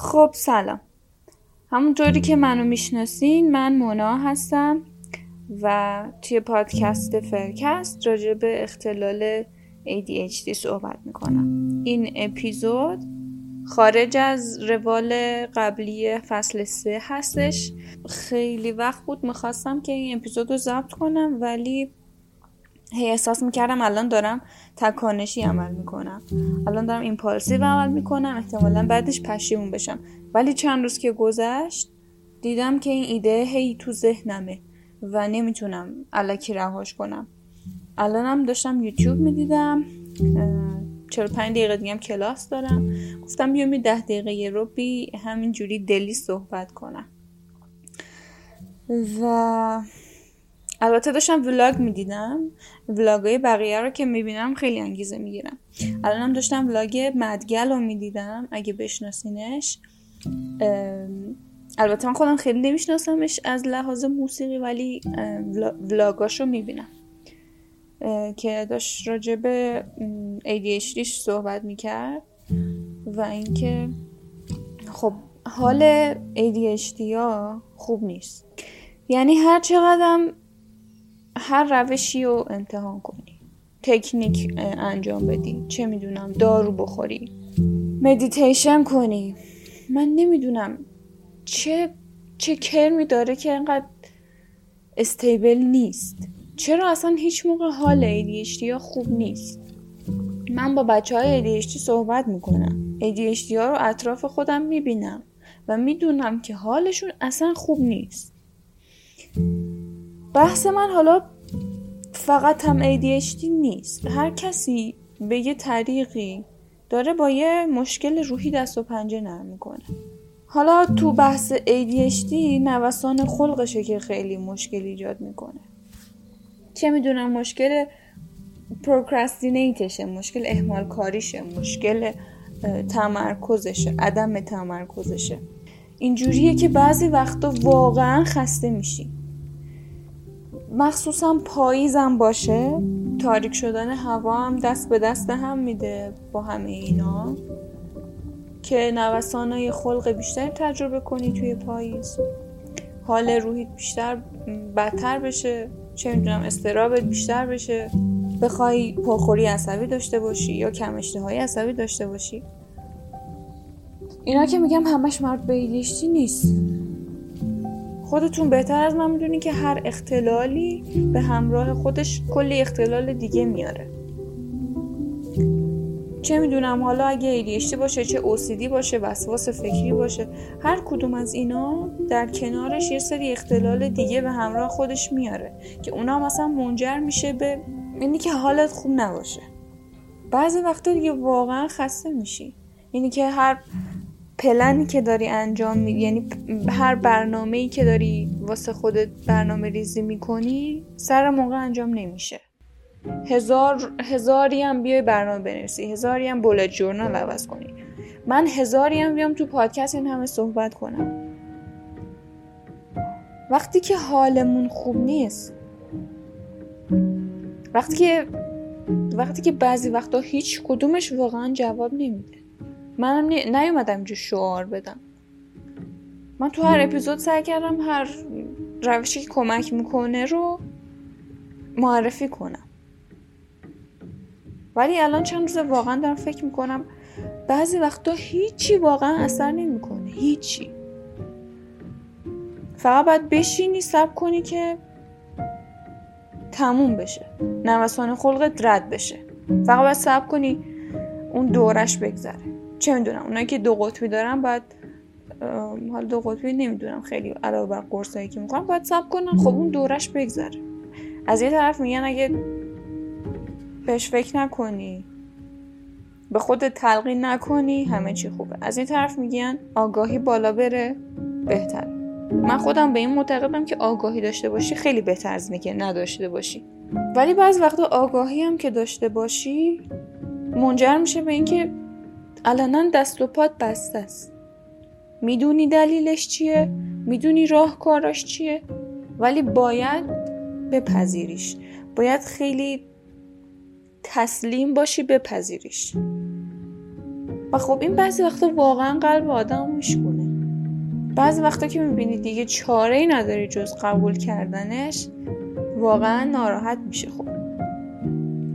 خب سلام. همونطوری که منو می‌شناسین من مونا هستم و توی پادکست فرکست راجع به اختلال ADHD صحبت می‌کنم. این اپیزود خارج از روال قبلی فصل سه هستش. خیلی وقت بود می‌خواستم که این اپیزود رو ضبط کنم ولی هی احساس می‌کردم الان دارم تکانشی عمل می‌کنم. الان دارم ایمپالسیو عمل می‌کنم احتمالا بعدش پشیمون بشم. ولی چند روز که گذشت دیدم که این ایده هی تو ذهنمه و نمی‌تونم علکی رهاش کنم. الانم داشتم یوتیوب می‌دیدم پنج دقیقه دیگه کلاس دارم. گفتم بیام ده دقیقه رو بی همین جوری دلی صحبت کنم. و البته داشتم ولاگ می‌دیدم. ولاگ های بقیه رو که می‌بینم خیلی انگیزه می‌گیرم. الانم داشتم ولاگ مدگل رو می‌دیدم اگه بشناسینش. البته من خودم خیلی نمیشناسمش از لحاظ موسیقی ولی ولاگاش رو می‌بینم. که داشت راجع به ADHD صحبت می‌کرد و اینکه خب حال ADHD ها خوب نیست. یعنی هر چقدر هر روشی رو امتحان کنی. تکنیک انجام بدی. چه می‌دونم دارو بخوری. مدیتیشن کنی. من نمی‌دونم چه چه کرمی داره که اینقدر استیبل نیست. چرا اصلا هیچ موقع حال ADHD خوب نیست؟ من با بچه های ADHD صحبت می‌کنم. ADHD ها رو اطراف خودم می‌بینم و می‌دونم که حالشون اصلا خوب نیست. بحث من حالا فقط هم ADHD نیست. هر کسی به یه طریقی داره با یه مشکل روحی دست و پنجه نرم می‌کنه. حالا تو بحث ADHD نوسان خلقشه که خیلی مشکل ایجاد می‌کنه. چه می‌دونم مشکل پروکرستینیتشه مشکل احمال کاریشه مشکل تمرکزشه عدم تمرکزشه. اینجوریه که بعضی وقتا واقعا خسته میشی. مخصوصا پاییزم باشه تاریک شدن هوا هم دست به دست هم میده با همه اینا. که نوسانای خلق بیشتری تجربه کنی توی پاییز. حال روحیت بیشتر بدتر بشه چه می‌دونم استرابت بیشتر بشه. بخوای پرخوری عصبی داشته باشی یا کم اشتهای عصبی داشته باشی. اینا که میگم همش مرد به نیست. خودتون بهتر از من می‌دونی که هر اختلالی به همراه خودش کلی اختلال دیگه میاره. چه می‌دونم حالا اگه ADHD باشه چه OCD باشه وسواس فکری باشه هر کدوم از اینا در کنارش یه سری اختلال دیگه به همراه خودش میاره که اونا مثلا منجر میشه به اینی که حالت خوب نباشه. بعضی وقتا دیگه واقعا خسته میشی. اینی که هر پلنی که داری انجام می یعنی هر برنامه ای که داری واسه خودت برنامه ریزی می‌کنی سر موقع انجام نمیشه. هزار هزاری هم بیای برنامه بنویسی هزاری هم بولت جورنال عوض کنی. من هزاری هم بیام تو پادکست این همه صحبت کنم. وقتی که حالمون خوب نیست وقتی که وقتی که بعضی وقتا هیچ کدومش واقعا جواب نمیده. منم نیومدم اینجا شعار بدم. من تو هر اپیزود سعی کردم هر روشی که کمک می‌کنه رو معرفی کنم. ولی الان چند روز واقعا دارم فکر می‌کنم بعضی وقتا هیچی واقعا اثر نمی‌کنه. هیچی. فقط باید بشینی سب کنی که تموم بشه. نوسان خلقت رد بشه. فقط باید سب کنی اون دورش بگذره. چه می‌دونم اونایی که دو قطبی دارن باید حالا دو قطبی نمی‌دونم خیلی علاوه بر قرصایی که می‌خوام باید سب کنن خب اون دورش بگذره. از یه طرف میگن اگه بهش فکر نکنی به خودت تلقین نکنی همه چی خوبه. از این طرف میگن آگاهی بالا بره بهتر. من خودم به این معتقدم که آگاهی داشته باشی خیلی بهتر از که نداشته باشی. ولی بعض وقتا آگاهی هم که داشته باشی منجر میشه به اینکه علنا دست و پات بسته است. می‌دونی دلیلش چیه؟ می‌دونی راهکاراش چیه؟ ولی باید بپذیریش. باید خیلی تسلیم باشی بپذیریش. و خب این بعضی وقتا واقعا قلب آدم میشکونه. بعضی وقتا که می‌بینی دیگه چاره ای نداری جز قبول کردنش واقعا ناراحت میشه خب.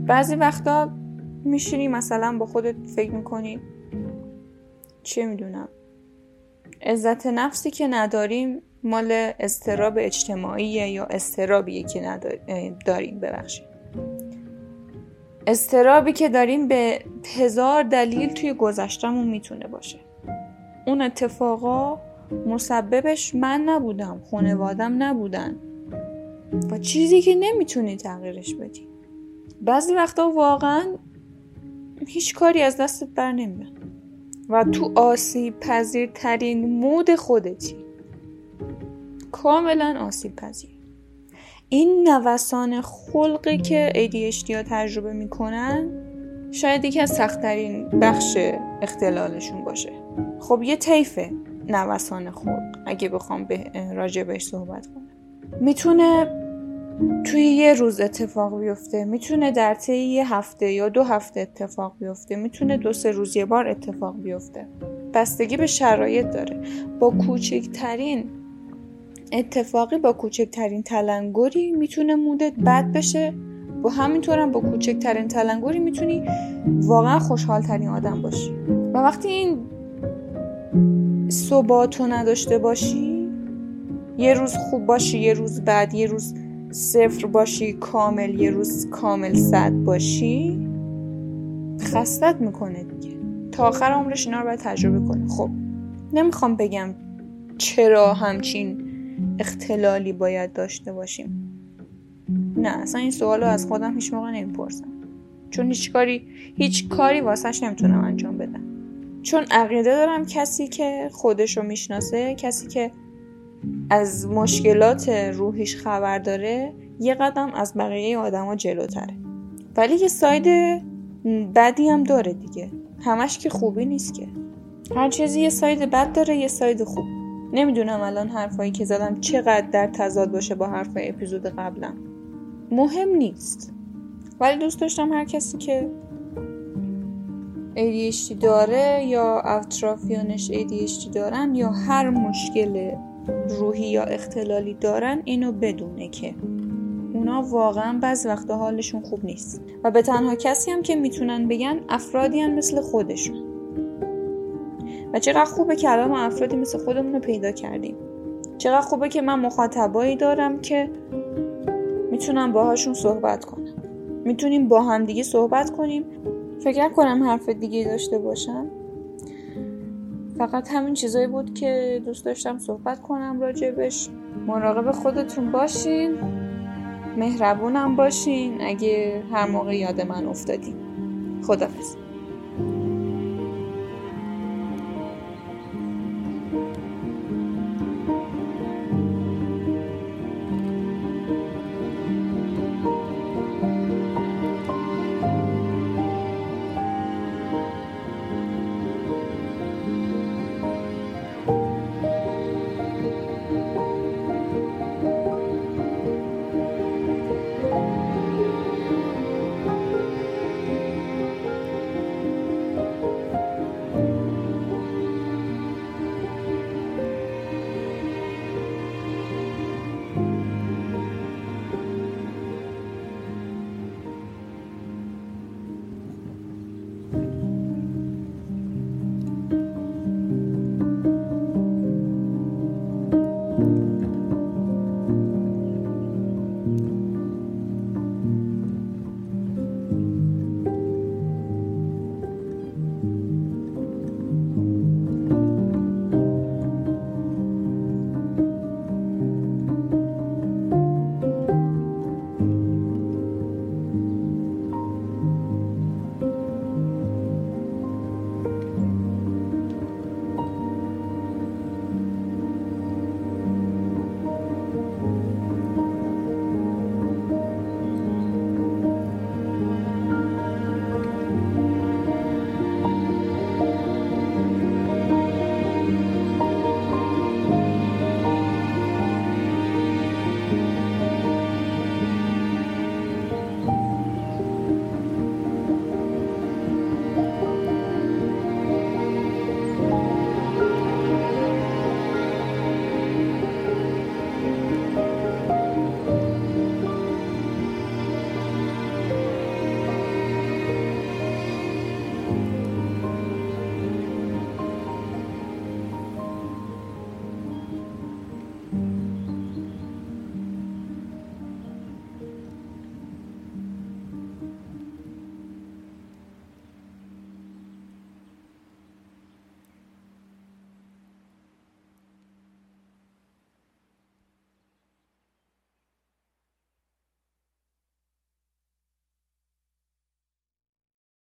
بعضی وقتا میشینی مثلا با خودت فکر می‌کنی چه می‌دونم. عزت نفسی که نداریم مال استراب اجتماعیه یا استرابیه که داریم ببخشید. استرابی که داریم به هزار دلیل توی گذشتمون می‌تونه باشه. اون اتفاقا مسببش من نبودم خانوادم نبودن. و چیزی که نمی‌تونی تغییرش بدی. بعضی وقتا واقعا هیچ کاری از دستت بر نمیاد. و تو آسیب پذیرترین مود خودتی. کاملا آسیب پذیر این نوسان خلقی که ADHD ها تجربه می‌کنن شاید یکی از سختترین بخش اختلالشون باشه. خب یه طیفه نوسان خلق اگه بخوام به راجبش صحبت کنم. می‌تونه توی یه روز اتفاق بیفته می‌تونه در طی یه هفته یا دو هفته اتفاق بیفته می‌تونه دو سه روز یه بار اتفاق بیفته. بستگی به شرایط داره. با کوچکترین اتفاقی با کوچکترین تلنگری می‌تونه مودت بد بشه. با همینطورم با کوچکترین تلنگری می‌تونی واقعا خوشحال ترین آدم باشی. و وقتی این ثباتو نداشته باشی یه روز خوب باشی یه روز بعد یه روز صفر باشی کامل یه روز کامل صد باشی خستت می‌کنه دیگه. تا آخر عمرش اینا رو باید تجربه کنه خب نمی‌خوام بگم چرا همچین اختلالی باید داشته باشیم. نه اصلا این سوال رو از خودم هیچ موقع نمی‌پرسم. چون هیچ کاری هیچ کاری واسش نمی‌تونم انجام بدم. چون عقیده دارم کسی که خودش رو می‌شناسه کسی که از مشکلات روحیش خبر داره یه قدم از بقیه آدما جلوتره. ولی یه side بدی هم داره دیگه. همش که خوبی نیست که. هر چیزی یه side بد داره یه side خوب. نمی‌دونم الان حرفایی که زدم چقدر در تضاد باشه با حرفای اپیزود قبلم. مهم نیست. ولی دوست داشتم هر کسی که ADHD داره یا اطرافیانش ADHD دارن یا هر مشکل روحی یا اختلالی دارن اینو بدونه که اونا واقعا بعض وقتا حالشون خوب نیست. و به تنها کسی هم که می‌تونن بگن افرادی هم مثل خودشون. و چقدر خوبه که الان ما افرادی مثل خودمون رو پیدا کردیم. چقدر خوبه که من مخاطبایی دارم که می‌تونم باهاشون صحبت کنم. می‌تونیم با هم دیگه صحبت کنیم. فکر کنم حرف دیگه داشته باشم. فقط همین چیزایی بود که دوست داشتم صحبت کنم راجبش. مراقب خودتون باشین. مهربونم باشین. اگه هر موقع یاد من افتادین. خدافز